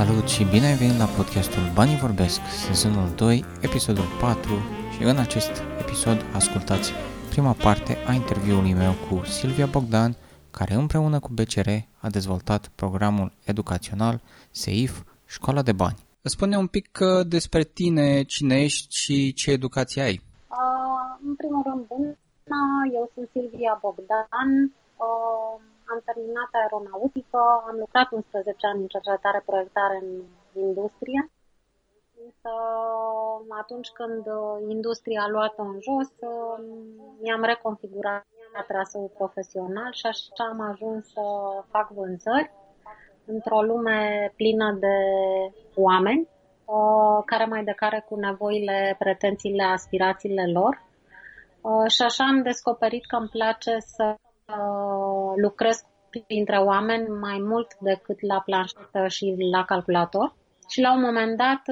Salut și bine ai venit la podcastul Banii Vorbesc, sezonul 2, episodul 4 și în acest episod ascultați prima parte a interviului meu cu Silvia Bogdan, care împreună cu BCR a dezvoltat programul educațional SEIF Școala de Bani. Spune un pic uh, despre tine, cine ești și ce educație ai. Uh, în primul rând, bună, eu sunt Silvia Bogdan, uh, am terminat aeronautică, am lucrat 11 ani în cercetare proiectare în industrie, însă atunci când industria a luat în jos, mi-am reconfigurat traseul profesional și așa am ajuns să fac vânzări într-o lume plină de oameni, care mai de care cu nevoile, pretențiile, aspirațiile lor. Și așa am descoperit că îmi place să lucrez printre oameni mai mult decât la planșetă și la calculator. Și la un moment dat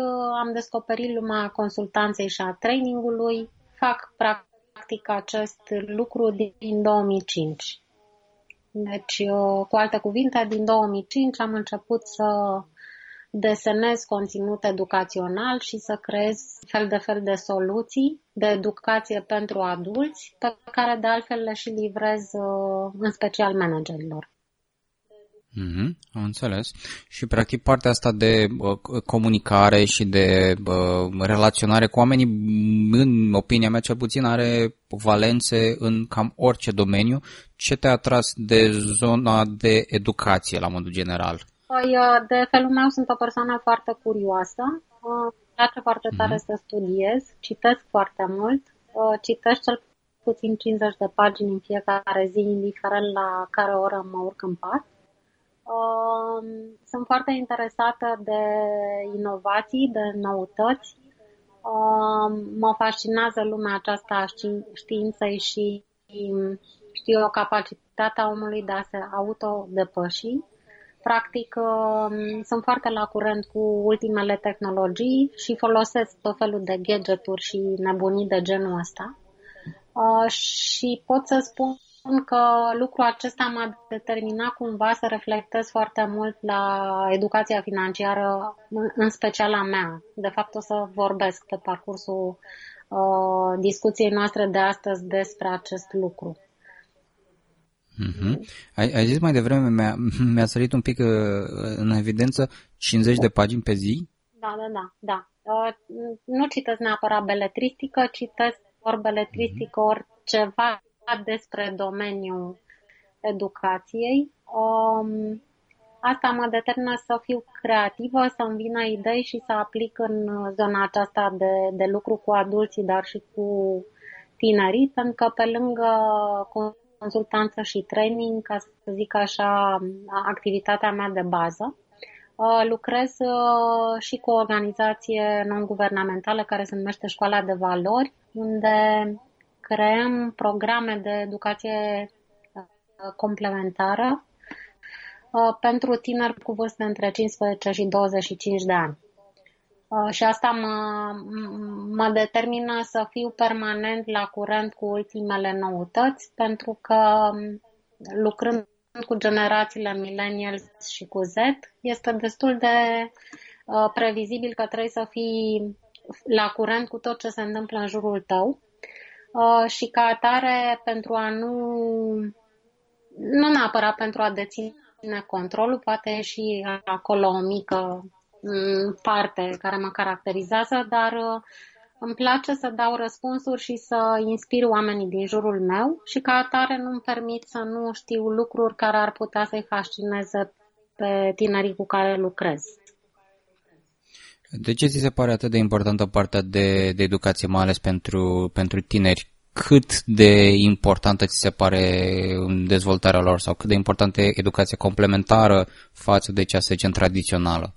am descoperit lumea consultanței și a trainingului. Fac practic acest lucru din 2005. Deci, cu alte cuvinte, din 2005 am început să desenez conținut educațional și să creez fel de fel de soluții de educație pentru adulți, pe care de altfel le și livrez uh, în special managerilor. Mm-hmm, am înțeles. Și practic partea asta de uh, comunicare și de uh, relaționare cu oamenii, în opinia mea cel puțin, are valențe în cam orice domeniu. Ce te-a atras de zona de educație la modul general? Păi, uh, de felul meu sunt o persoană foarte curioasă. Uh, îmi place foarte mhm. tare mm-hmm. să studiez, citesc foarte mult, uh, citesc cel puțin 50 de pagini în fiecare zi, indiferent la care oră mă urc în pat. Sunt foarte interesată de inovații, de noutăți. Mă fascinează lumea aceasta a științei și știu o capacitatea omului de a se autodepăși Practic, um, sunt foarte la curent cu ultimele tehnologii și folosesc tot felul de gadgeturi și nebunii de genul ăsta. Uh, și pot să spun că lucrul acesta m-a determinat cumva să reflectez foarte mult la educația financiară, în special a mea. De fapt, o să vorbesc pe parcursul uh, discuției noastre de astăzi despre acest lucru. Mm-hmm. Ai, ai zis mai devreme, mi-a, mi-a sărit un pic uh, în evidență 50 de pagini pe zi? Da, da, da. da. Uh, nu citesc neapărat beletristică, citesc ori beletristică, mm-hmm. ori ceva despre domeniul educației. Um, asta mă determină să fiu creativă, să-mi vină idei și să aplic în zona aceasta de, de lucru cu adulții, dar și cu tinerii, pentru că pe lângă consultanță și training, ca să zic așa, activitatea mea de bază. Uh, lucrez uh, și cu o organizație non-guvernamentală care se numește Școala de Valori, unde creăm programe de educație uh, complementară pentru tineri cu vârste între 15 și 25 de ani. Uh, și asta mă, mă determină să fiu permanent la curent cu ultimele noutăți, pentru că um, lucrând cu generațiile millennials și cu Z, este destul de uh, previzibil că trebuie să fii la curent cu tot ce se întâmplă în jurul tău. Uh, și ca atare pentru a nu, nu neapărat pentru a deține controlul, poate și acolo o mică Mm, parte care mă caracterizează, dar uh, îmi place să dau răspunsuri și să inspir oamenii din jurul meu și ca atare nu-mi permit să nu știu lucruri care ar putea să-i fascineze pe tinerii cu care lucrez. De ce ți se pare atât de importantă partea de, de educație, mai ales pentru, pentru tineri? Cât de importantă ți se pare în dezvoltarea lor sau cât de importantă e educația complementară față de cea, să zicem, tradițională?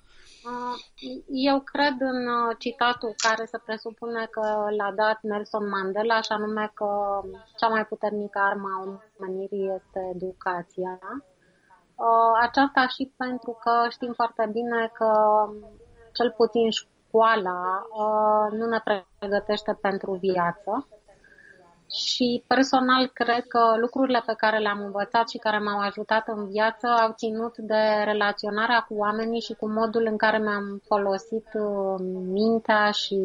Eu cred în uh, citatul care se presupune că l-a dat Nelson Mandela, și anume că cea mai puternică armă a omenirii este educația. Uh, aceasta și pentru că știm foarte bine că cel puțin școala uh, nu ne pregătește pentru viață. Și personal cred că lucrurile pe care le-am învățat și care m-au ajutat în viață au ținut de relaționarea cu oamenii și cu modul în care mi-am folosit uh, mintea și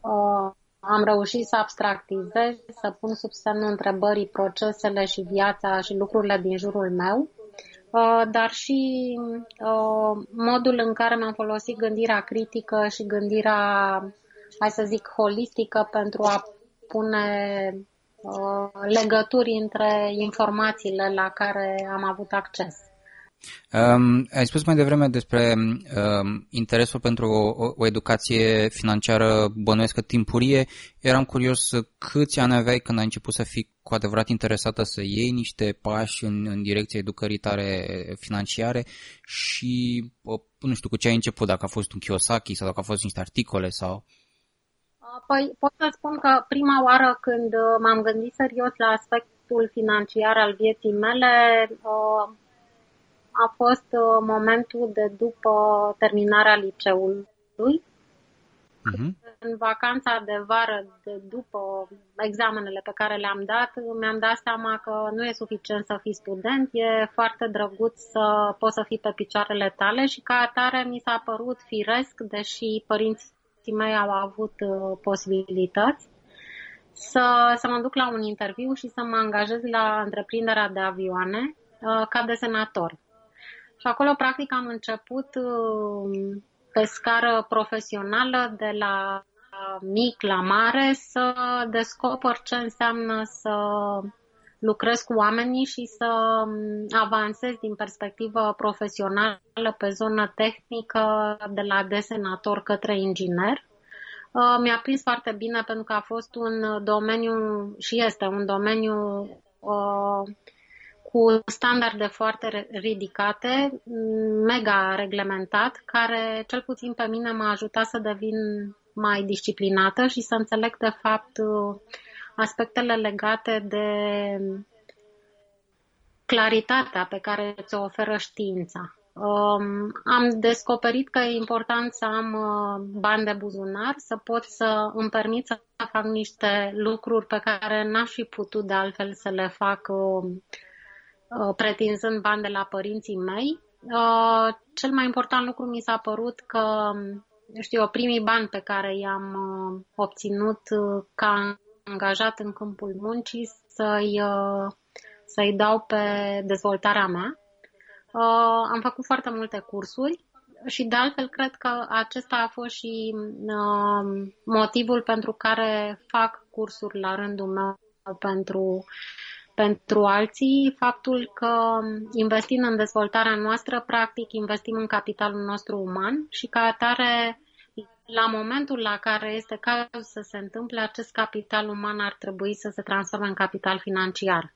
uh, am reușit să abstractizez, să pun sub semnul întrebării procesele și viața și lucrurile din jurul meu, uh, dar și uh, modul în care mi-am folosit gândirea critică și gândirea, hai să zic, holistică pentru a pune uh, legături între informațiile la care am avut acces. Um, ai spus mai devreme despre um, interesul pentru o, o educație financiară bănuiesc timpurie. Eram curios câți ani aveai când ai început să fii cu adevărat interesată să iei niște pași în, în direcția educării tare financiare și nu știu cu ce ai început, dacă a fost un Kiyosaki sau dacă a fost niște articole sau... Păi pot să spun că prima oară când m-am gândit serios la aspectul financiar al vieții mele, uh, a fost uh, momentul de după terminarea liceului. Uh-huh. În vacanța de vară, de după examenele pe care le-am dat, mi-am dat seama că nu e suficient să fii student, e foarte drăguț să poți să fii pe picioarele tale și ca atare mi s-a părut firesc, deși părinții mei au avut uh, posibilități, să, să mă duc la un interviu și să mă angajez la întreprinderea de avioane uh, ca desenator. Și acolo, practic, am început uh, pe scară profesională, de la mic la mare, să descoper ce înseamnă să lucrez cu oamenii și să um, avansez din perspectivă profesională pe zonă tehnică de la desenator către inginer. Uh, mi-a prins foarte bine pentru că a fost un domeniu și este un domeniu uh, cu standarde foarte ridicate, mega reglementat, care cel puțin pe mine m-a ajutat să devin mai disciplinată și să înțeleg de fapt aspectele legate de claritatea pe care ți-o oferă știința. Um, am descoperit că e important să am uh, bani de buzunar, să pot să îmi permit să fac niște lucruri pe care n-aș fi putut de altfel să le fac uh, Uh, pretinzând bani de la părinții mei. Uh, cel mai important lucru mi s-a părut că, știu, primii bani pe care i-am uh, obținut ca angajat în câmpul muncii să-i, să-i dau pe dezvoltarea mea. Am făcut foarte multe cursuri și de altfel cred că acesta a fost și motivul pentru care fac cursuri la rândul meu pentru pentru alții faptul că investind în dezvoltarea noastră, practic investim în capitalul nostru uman și ca atare la momentul la care este cazul să se întâmple, acest capital uman ar trebui să se transforme în capital financiar.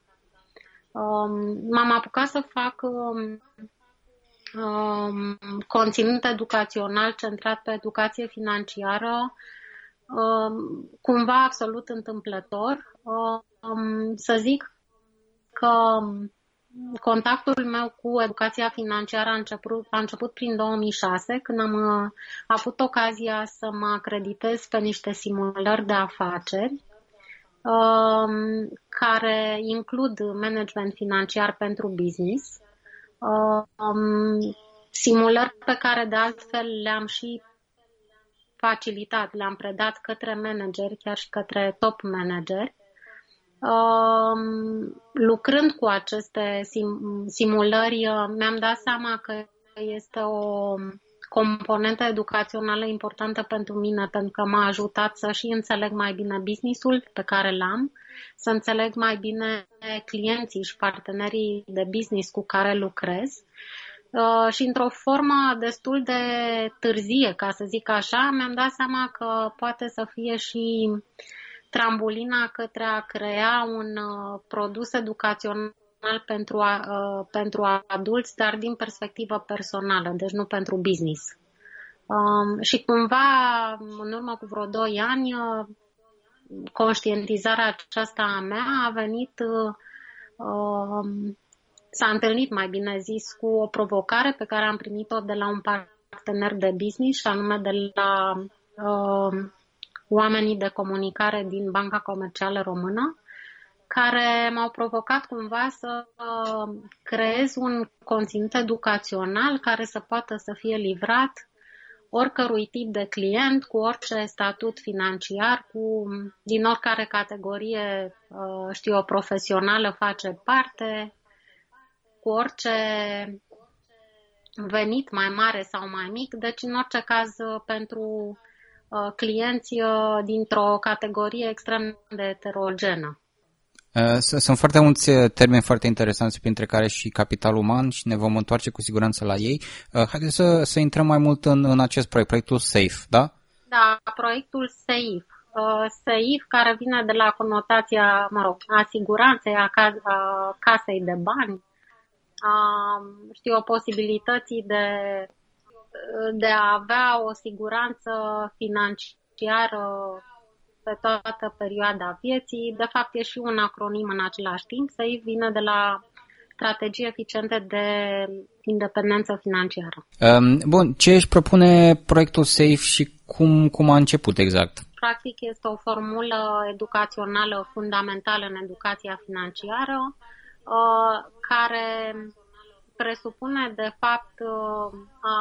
Um, m-am apucat să fac um, um, conținut educațional centrat pe educație financiară, cumva absolut întâmplător. Să zic că contactul meu cu educația financiară a început, a început prin 2006, când am uh, avut ocazia să mă acreditez pe niște simulări de afaceri um, care includ management financiar pentru business, um, simulări pe care de altfel le-am și facilitat, le-am predat către manageri, chiar și către top manageri lucrând cu aceste sim- simulări, uh, mi-am dat seama că este o componentă educațională importantă pentru mine, pentru că m-a ajutat să și înțeleg mai bine businessul pe care l-am, să înțeleg mai bine clienții și partenerii de business cu care lucrez. Uh, și într-o formă destul de târzie, ca să zic așa, mi-am dat seama că poate să fie și uh, trambulina către a crea un uh, produs educațional pentru, a, uh, pentru adulți, dar din perspectivă personală, deci nu pentru business. Um, și cumva, în urmă cu vreo 2 ani, uh, conștientizarea aceasta a mea a venit, um, s-a întâlnit, mai bine zis, cu o provocare pe care am primit-o de la un partener de business, și anume de la oamenii de comunicare din Banca Comercială Română, care m-au provocat cumva să uh, creez un conținut educațional care să poată să fie livrat oricărui tip de client, cu orice statut financiar, cu din oricare categorie, uh, știu, o profesională face parte, cu orice venit mai mare sau mai mic, deci în orice caz pentru uh, clienți uh, dintr-o categorie extrem de heterogenă. Uh, sunt foarte mulți termeni foarte interesanți, printre care și capital uman și ne vom întoarce cu siguranță la ei. Haideți să, să intrăm mai mult în, în acest proiect, proiectul SAFE, da? Da, proiectul SAFE. SAFE, care vine de la conotația, mă rog, asiguranței a, a casei de bani, știu, posibilității de, de a avea o siguranță financiară pe toată perioada vieții. De fapt, e și un acronim în același timp. SAFE vine de la strategii eficiente de independență financiară. Um, bun, ce își propune proiectul SAFE și cum, cum a început exact? Practic este o formulă educațională fundamentală în educația financiară Uh, care presupune de fapt uh, a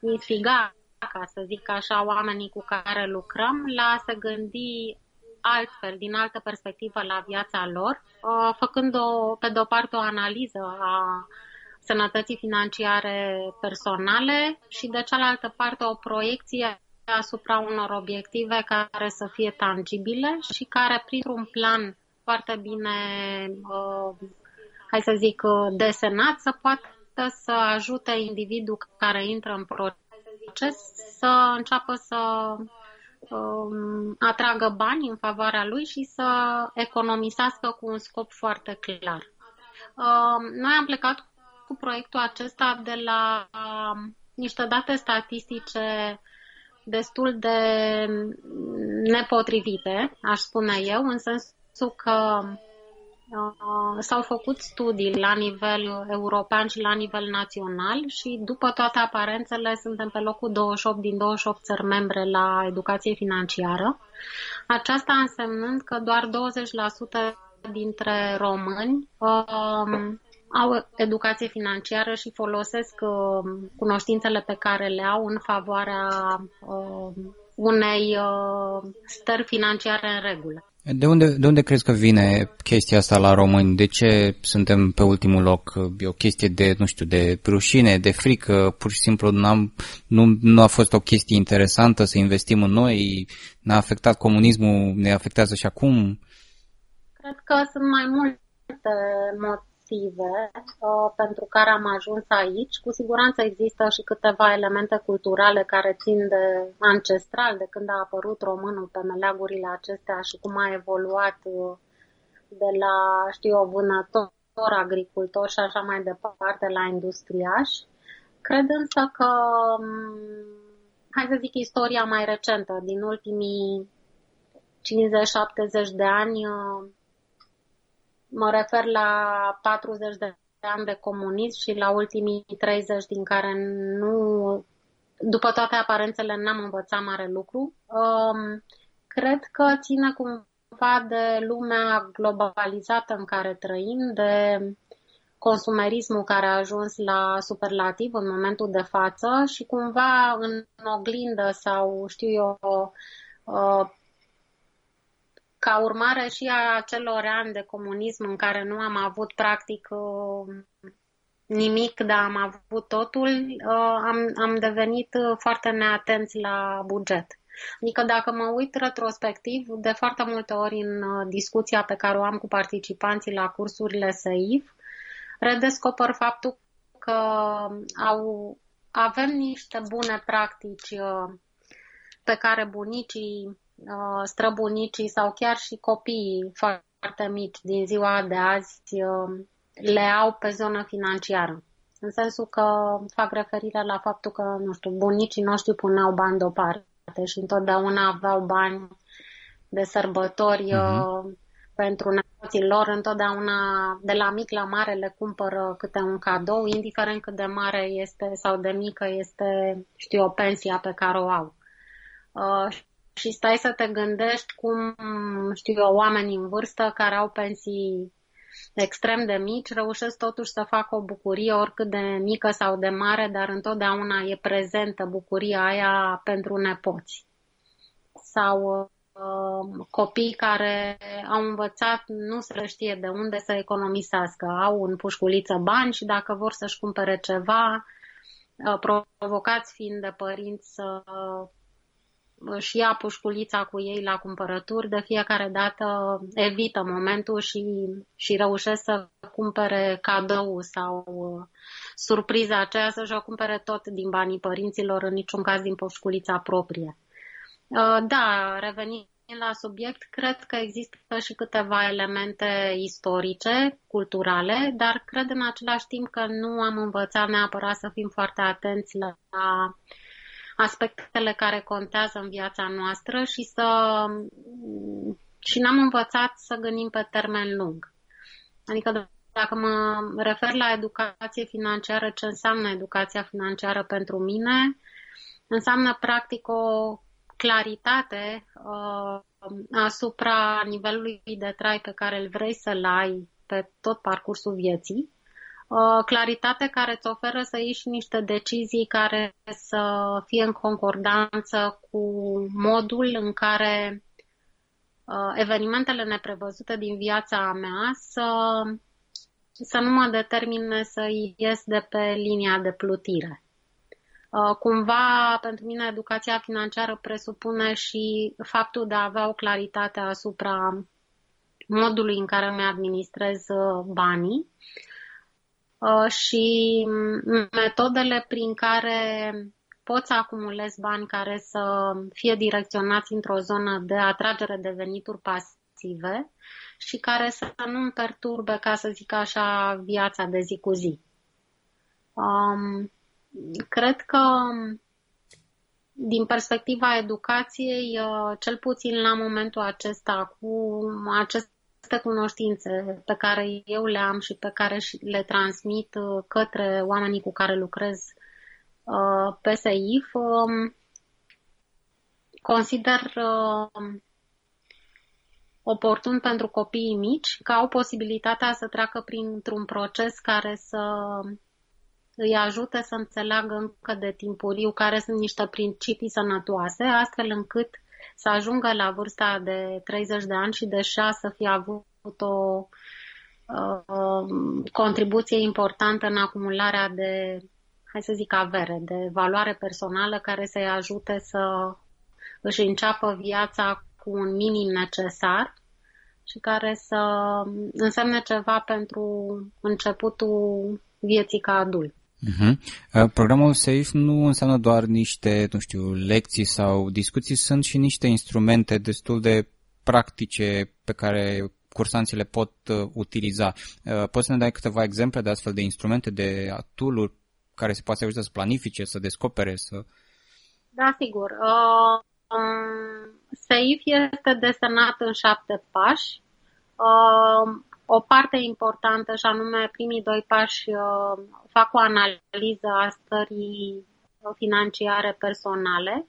instiga, ca să zic așa, oamenii cu care lucrăm la a se gândi altfel, din altă perspectivă la viața lor, uh, făcând o, pe de-o parte o analiză a sănătății financiare personale și de cealaltă parte o proiecție asupra unor obiective care să fie tangibile și care printr-un plan foarte bine, uh, hai să zic, uh, desenat, să poată să ajute individul care intră în proces să înceapă să um, atragă bani în favoarea lui și să economisească cu un scop foarte clar. Uh, noi am plecat cu proiectul acesta de la um, niște date statistice destul de nepotrivite, aș spune eu, în sensul sensul că uh, s-au făcut studii la nivel european și la nivel național și după toate aparențele suntem pe locul 28 din 28 țări membre la educație financiară. Aceasta însemnând că doar 20% dintre români uh, au educație financiară și folosesc uh, cunoștințele pe care le au în favoarea uh, unei uh, stări financiare în regulă. De unde, de unde crezi că vine chestia asta la români? De ce suntem pe ultimul loc? E o chestie de, nu știu, de rușine, de frică, pur și simplu n-am, nu, nu a fost o chestie interesantă să investim în noi, ne-a afectat comunismul, ne afectează și acum? Cred că sunt mai multe motive uh, pentru care am ajuns aici. Cu siguranță există și câteva elemente culturale care țin de ancestral, de când a apărut românul pe meleagurile acestea și cum a evoluat uh, de la, știu o vânător, agricultor și așa mai departe la industriaș. Cred însă că, um, hai să zic, istoria mai recentă, din ultimii 50-70 de ani, uh, Mă refer la 40 de ani de comunism și la ultimii 30 din care nu, după toate aparențele, n-am învățat mare lucru. Um, cred că ține cumva de lumea globalizată în care trăim, de consumerismul care a ajuns la superlativ în momentul de față și cumva în oglindă sau știu eu uh, ca urmare și a acelor ani de comunism în care nu am avut practic uh, nimic, dar am avut totul, uh, am, am devenit foarte neatenți la buget. Adică dacă mă uit retrospectiv, de foarte multe ori în uh, discuția pe care o am cu participanții la cursurile SEIF, redescoper faptul că au, avem niște bune practici pe care bunicii Uh, străbunicii sau chiar și copiii foarte mici din ziua de azi uh, le au pe zonă financiară. În sensul că fac referire la faptul că, nu știu, bunicii noștri puneau bani deoparte și întotdeauna aveau bani de sărbători uh-huh. pentru nepoții lor, întotdeauna de la mic la mare le cumpără câte un cadou, indiferent cât de mare este sau de mică este, știu, o pensia pe care o au. Uh, și stai să te gândești cum, știu eu, oamenii în vârstă care au pensii extrem de mici reușesc totuși să facă o bucurie oricât de mică sau de mare, dar întotdeauna e prezentă bucuria aia pentru nepoți. Sau uh, copii care au învățat nu se știe de unde să economisească, au în pușculiță bani și dacă vor să-și cumpere ceva, uh, provocați fiind de părinți să își ia pușculița cu ei la cumpărături, de fiecare dată evită momentul și, și reușesc să cumpere cadou sau uh, surpriza aceea să-și o cumpere tot din banii părinților, în niciun caz din pușculița proprie. Uh, da, revenind la subiect, cred că există și câteva elemente istorice, culturale, dar cred în același timp că nu am învățat neapărat să fim foarte atenți la aspectele care contează în viața noastră și să și n-am învățat să gândim pe termen lung. Adică dacă mă refer la educație financiară, ce înseamnă educația financiară pentru mine? Înseamnă practic o claritate uh, asupra nivelului de trai pe care îl vrei să-l ai pe tot parcursul vieții Uh, claritate care îți oferă să ieși și niște decizii care să fie în concordanță cu modul în care uh, evenimentele neprevăzute din viața mea să, să nu mă determine să ies de pe linia de plutire. Uh, cumva, pentru mine, educația financiară presupune și faptul de a avea o claritate asupra modului în care mi administrez banii Uh, și metodele prin care poți să acumulezi bani care să fie direcționați într-o zonă de atragere de venituri pasive și care să nu îmi perturbe, ca să zic așa, viața de zi cu zi. Um, cred că din perspectiva educației, uh, cel puțin la momentul acesta, cu acest aceste cunoștințe pe care eu le am și pe care le transmit uh, către oamenii cu care lucrez uh, pe SEIF, um, consider um, oportun pentru copiii mici ca au posibilitatea să treacă printr-un proces care să îi ajute să înțeleagă încă de timpuriu care sunt niște principii sănătoase, astfel încât să ajungă la vârsta de 30 de ani și deja să fie avut o uh, contribuție importantă în acumularea de, hai să zic, avere, de valoare personală care să-i ajute să își înceapă viața cu un minim necesar și care să însemne ceva pentru începutul vieții ca adult. Uh-huh. Programul SAFE nu înseamnă doar niște, nu știu, lecții sau discuții, sunt și niște instrumente destul de practice pe care cursanții le pot uh, utiliza. Uh, poți să ne dai câteva exemple de astfel de instrumente, de tool care se poate ajuta să planifice, să descopere, să... Da, sigur. Uh, um, SAFE este desenat în șapte pași. Uh, o parte importantă, și anume primii doi pași, uh, fac o analiză a stării financiare personale.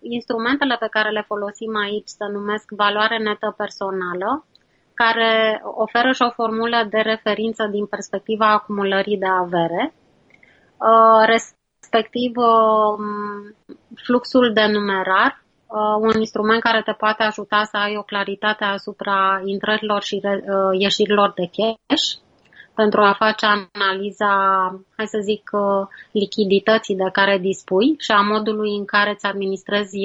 Instrumentele pe care le folosim aici se numesc valoare netă personală, care oferă și o formulă de referință din perspectiva acumulării de avere, uh, respectiv um, fluxul de numerar, Uh, un instrument care te poate ajuta să ai o claritate asupra intrărilor și uh, ieșirilor de cash pentru a face analiza, hai să zic, uh, lichidității de care dispui și a modului în care îți administrezi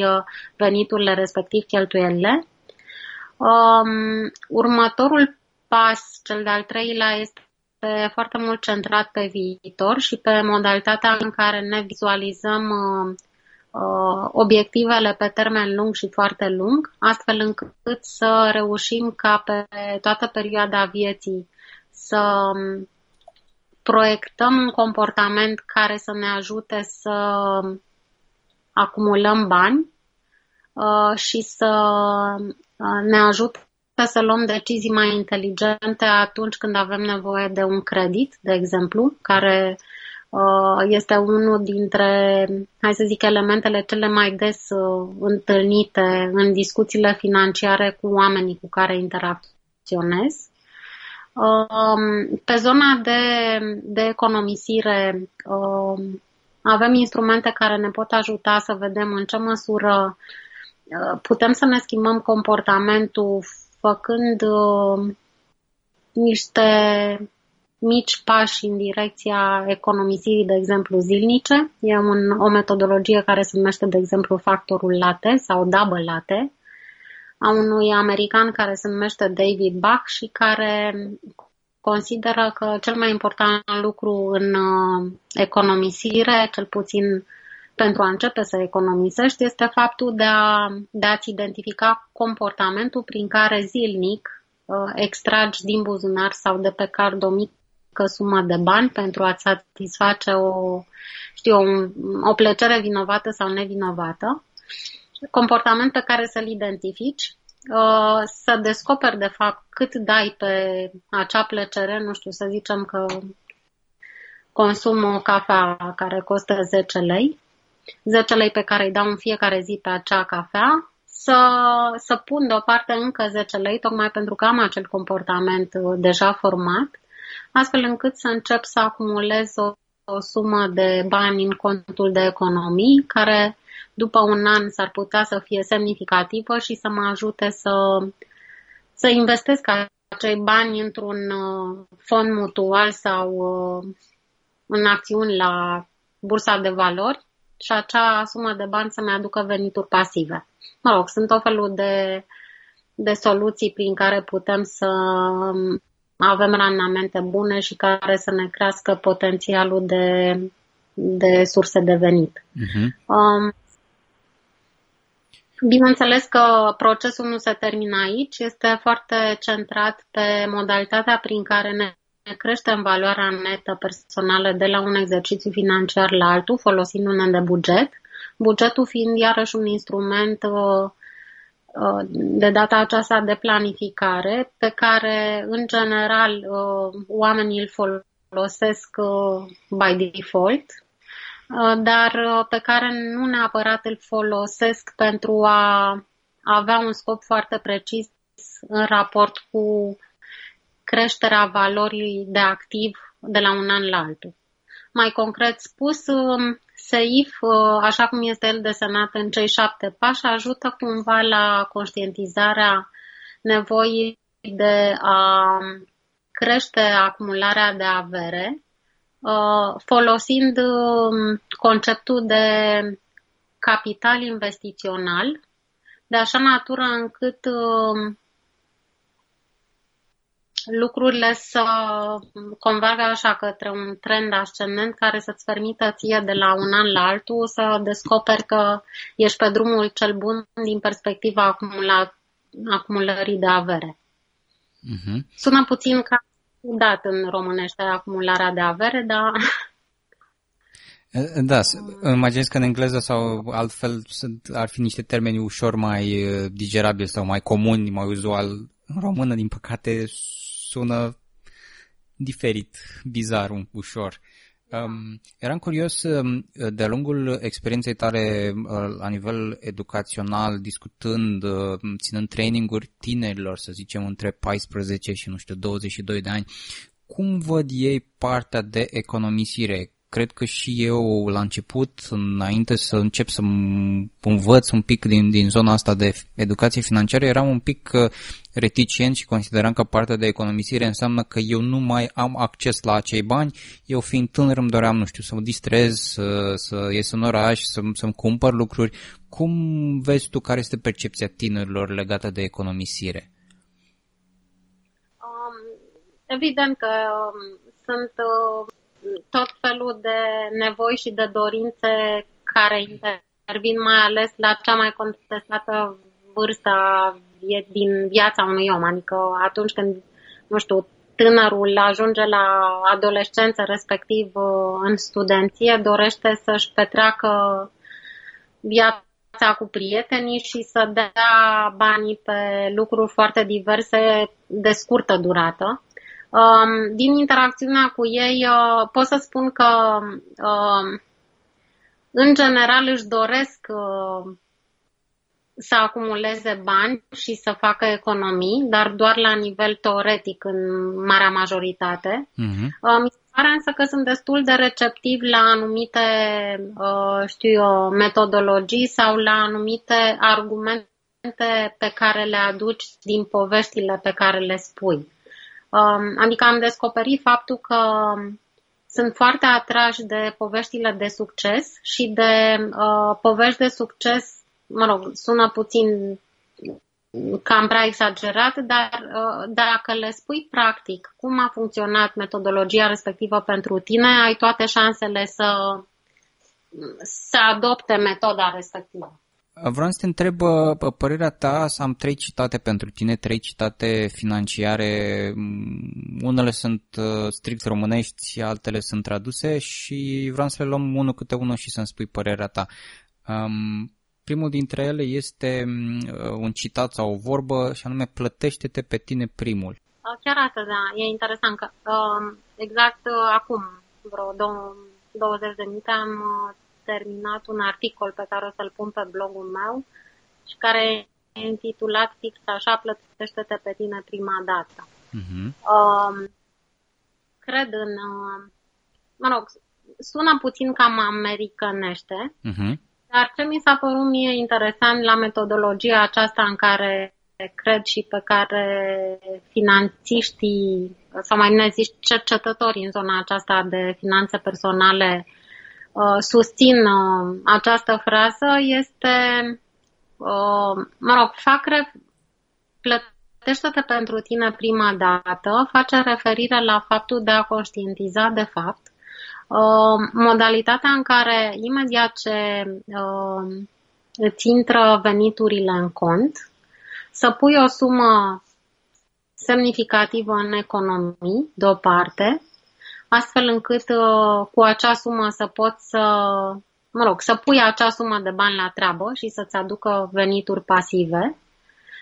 veniturile, respectiv cheltuielile. Um, următorul pas, cel de-al treilea, este foarte mult centrat pe viitor și pe modalitatea în care ne vizualizăm Uh, obiectivele pe termen lung și foarte lung, astfel încât să reușim ca pe toată perioada vieții să um, proiectăm un comportament care să ne ajute să acumulăm bani uh, și să uh, ne ajute să luăm decizii mai inteligente atunci când avem nevoie de un credit, de exemplu, care Uh, este unul dintre, hai să zic, elementele cele mai des uh, întâlnite în discuțiile financiare cu oamenii cu care interacționez. Um, pe zona de, de economisire um, avem instrumente care ne pot ajuta să vedem în ce măsură uh, putem să ne schimbăm comportamentul făcând niște mici pași în direcția economisirii, de exemplu, zilnice. E un, o metodologie care se numește, de exemplu, factorul late sau double late, a unui american care se numește David Bach și care consideră că cel mai important lucru în uh, economisire, cel puțin pentru a începe să economisești, este faptul de, a, de a-ți identifica comportamentul prin care zilnic uh, extragi din buzunar sau de pe card o mică mică sumă de bani pentru a satisface o, știu, o, o plăcere vinovată sau nevinovată, comportament pe care să-l identifici, uh, să descoperi de fapt cât dai pe acea plăcere, nu știu, să zicem că consum o cafea care costă 10 lei, 10 lei pe care îi dau în fiecare zi pe acea cafea, să, să pun deoparte încă 10 lei, tocmai pentru că am acel comportament deja format astfel încât să încep să acumulez o, o sumă de bani în contul de economii, care după un an s-ar putea să fie semnificativă și să mă ajute să, să investesc acei bani într-un uh, fond mutual sau uh, în acțiuni la bursa de valori și acea sumă de bani să-mi aducă venituri pasive. Mă rog, sunt o felul de, de soluții prin care putem să avem randamente bune și care să ne crească potențialul de, de surse de venit. Uh-huh. Um, Bineînțeles că procesul nu se termină aici, este foarte centrat pe modalitatea prin care ne creștem valoarea netă personală de la un exercițiu financiar la altul, folosindu-ne de buget. Bugetul fiind iarăși un instrument uh, Uh, de data aceasta de planificare, pe care, în general, uh, oamenii îl folosesc uh, by default, dar pe care nu neapărat îl folosesc pentru a avea un scop foarte precis în raport cu creșterea valorii de activ de la un an la altul. Mai concret spus, um, SEIF, uh, așa cum este el desenat în cei șapte pași, ajută cumva la conștientizarea nevoii de a crește acumularea de avere, uh, folosind um, conceptul de capital investițional, de așa natură încât um, lucrurile să convergă așa către un trend ascendent care să-ți permită ție de la un an la altul să descoperi că ești pe drumul cel bun din perspectiva acumula, acumulării de avere. Uh-huh. Sună puțin ca dat în românește acumularea de avere, dar... Da, imaginez că în engleză sau altfel sunt, ar fi niște termeni ușor mai uh, digerabili sau mai comuni, mai uzual. În română, din păcate, sună diferit, bizar, un ușor. Um, eram curios, um, de-a lungul experienței tale uh, la nivel educațional, discutând, uh, ținând traininguri tinerilor, să zicem, între 14 și, nu știu, 22 de ani, cum văd ei partea de economisire? Cred că și eu la început, înainte să încep să învăț un pic din, din zona asta de educație financiară, eram un pic uh, reticent și consideram că partea de economisire înseamnă că eu nu mai am acces la acei bani. Eu fiind tânăr îmi doream, nu știu, să mă distrez, să, să ies în oraș, să, să-mi cumpăr lucruri. Cum vezi tu care este percepția tinerilor legată de economisire? Um, evident că um, sunt uh tot felul de nevoi și de dorințe care intervin mai ales la cea mai contestată vârstă din viața unui om. Adică atunci când, nu știu, tânărul ajunge la adolescență, respectiv uh, în studenție, dorește să-și petreacă viața cu prietenii și să dea banii pe lucruri foarte diverse de scurtă durată Um, din interacțiunea cu ei uh, pot să spun că uh, în general își doresc uh, să acumuleze bani și să facă economii, dar doar la nivel teoretic în marea majoritate. Uh-huh. Mi se pare însă că sunt destul de receptivi la anumite, uh, știu eu, metodologii sau la anumite argumente pe care le aduci din poveștile pe care le spui. Um, adică am descoperit faptul că sunt foarte atrași de poveștile de succes și de uh, povești de succes mă rog, sună puțin cam prea exagerat, dar uh, dacă le spui practic cum a funcționat metodologia respectivă pentru tine, ai toate șansele să, să adopte metoda respectivă. Vreau să te întreb părerea ta, să am trei citate pentru tine, trei citate financiare, unele sunt uh, strict românești, altele sunt traduse și vreau să le luăm unul câte unul și să-mi spui părerea ta. Um, Primul dintre ele este mm, uh, un citat sau o vorbă și anume plătește-te pe tine primul. Chiar asta, da, e interesant că um, exact uh, acum, vreo 20 de minute, am uh, terminat un articol pe care o să-l pun pe blogul meu și care e intitulat fix așa, plătește-te pe tine prima dată. Uh-huh. Um, cred în, mă rog, sună puțin cam americanește, uh-huh. Dar ce mi s-a părut mie interesant la metodologia aceasta în care cred și pe care finanțiștii, sau mai bine zis cercetătorii în zona aceasta de finanțe personale uh, susțin uh, această frază, este, uh, mă rog, fac re- plătește-te pentru tine prima dată, face referire la faptul de a conștientiza de fapt Uh, modalitatea în care imediat ce uh, îți intră veniturile în cont, să pui o sumă semnificativă în economii deoparte, astfel încât uh, cu acea sumă să poți să, mă rog, să pui acea sumă de bani la treabă și să-ți aducă venituri pasive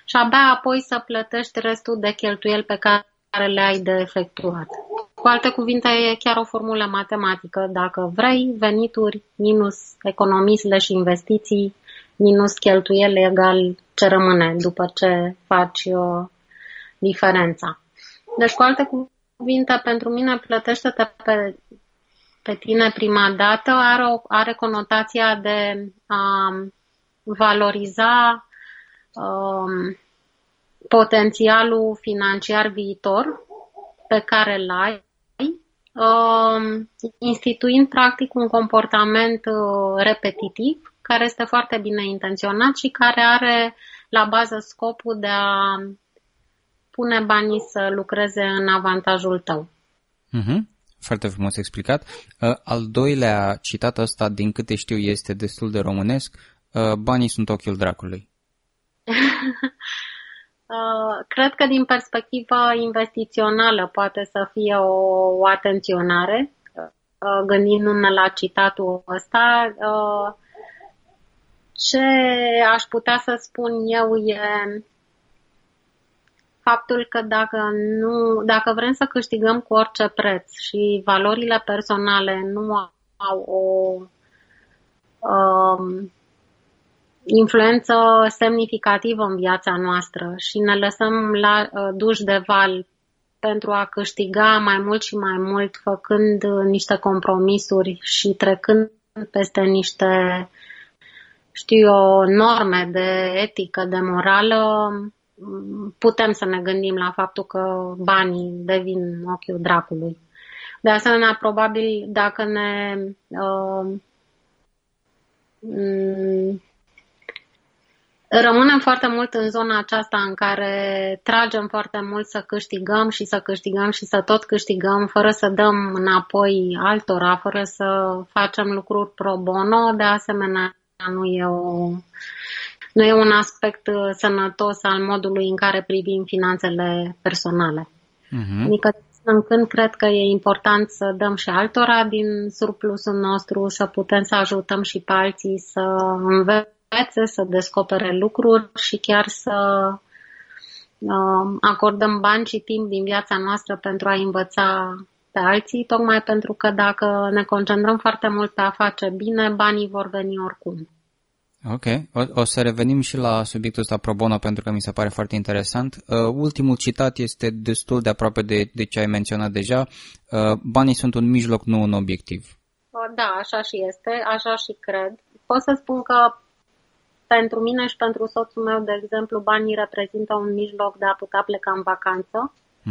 și abia apoi să plătești restul de cheltuieli pe care le ai de efectuat. Cu alte cuvinte, e chiar o formulă matematică. Dacă vrei, venituri minus economiile și investiții minus cheltuieli egal ce rămâne după ce faci uh, diferența. Deci, cu alte cuvinte, pentru mine plătește-te pe, pe tine prima dată are, o, are conotația de a valoriza um, potențialul financiar viitor pe care îl ai Um, instituind practic un comportament uh, repetitiv care este foarte bine intenționat și care are la bază scopul de a pune banii să lucreze în avantajul tău. Uh-huh. Foarte frumos explicat. Uh, al doilea citat ăsta, din câte știu, este destul de românesc. Uh, banii sunt ochiul dracului. Uh, cred că din perspectivă investițională poate să fie o, o atenționare, uh, gândindu-ne la citatul ăsta. Uh, ce aș putea să spun eu e faptul că dacă, nu, dacă vrem să câștigăm cu orice preț și valorile personale nu au o um, influență semnificativă în viața noastră și ne lăsăm la uh, duș de val pentru a câștiga mai mult și mai mult, făcând uh, niște compromisuri și trecând peste niște, știu eu, norme de etică, de morală, putem să ne gândim la faptul că banii devin ochiul dracului. De asemenea, probabil dacă ne uh, Rămânem foarte mult în zona aceasta în care tragem foarte mult să câștigăm și să câștigăm și să tot câștigăm fără să dăm înapoi altora, fără să facem lucruri pro bono. De asemenea, nu e, o, nu e un aspect sănătos al modului în care privim finanțele personale. Uh-huh. Adică în când cred că e important să dăm și altora din surplusul nostru, să putem să ajutăm și pe alții să învețe învețe, să descopere lucruri și chiar să uh, acordăm bani și timp din viața noastră pentru a învăța pe alții, tocmai pentru că dacă ne concentrăm foarte mult pe a face bine, banii vor veni oricum. Ok, o, o să revenim și la subiectul ăsta pro bono pentru că mi se pare foarte interesant. Uh, ultimul citat este destul de aproape de, de ce ai menționat deja. Uh, banii sunt un mijloc, nu un obiectiv. Uh, da, așa și este, așa și cred. Pot să spun că pentru mine și pentru soțul meu, de exemplu, banii reprezintă un mijloc de a putea pleca în vacanță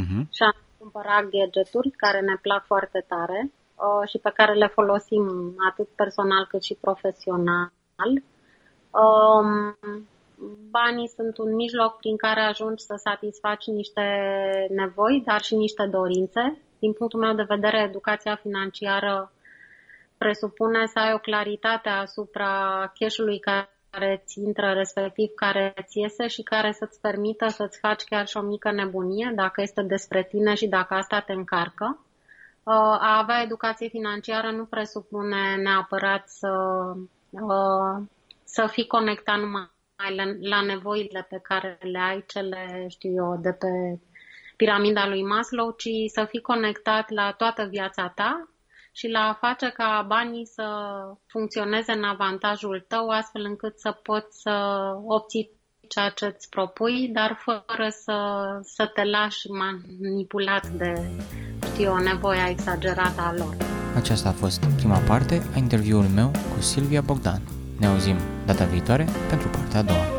uh-huh. și a cumpăra gadgeturi care ne plac foarte tare uh, și pe care le folosim atât personal cât și profesional. Um, banii sunt un mijloc prin care ajungi să satisfaci niște nevoi, dar și niște dorințe. Din punctul meu de vedere, educația financiară presupune să ai o claritate asupra cash-ului care ți intră, respectiv care ți iese și care să-ți permită să-ți faci chiar și o mică nebunie, dacă este despre tine și dacă asta te încarcă. Uh, a avea educație financiară nu presupune neapărat să uh, să fii conectat numai la, la nevoile pe care le ai, cele, știu eu, de pe piramida lui Maslow, ci să fii conectat la toată viața ta și la a face ca banii să funcționeze în avantajul tău, astfel încât să poți să obții ceea ce îți propui, dar fără să, să te lași manipulat de, știu, o nevoie exagerată a lor. Aceasta a fost prima parte a interviului meu cu Silvia Bogdan. Ne auzim data viitoare pentru partea a doua.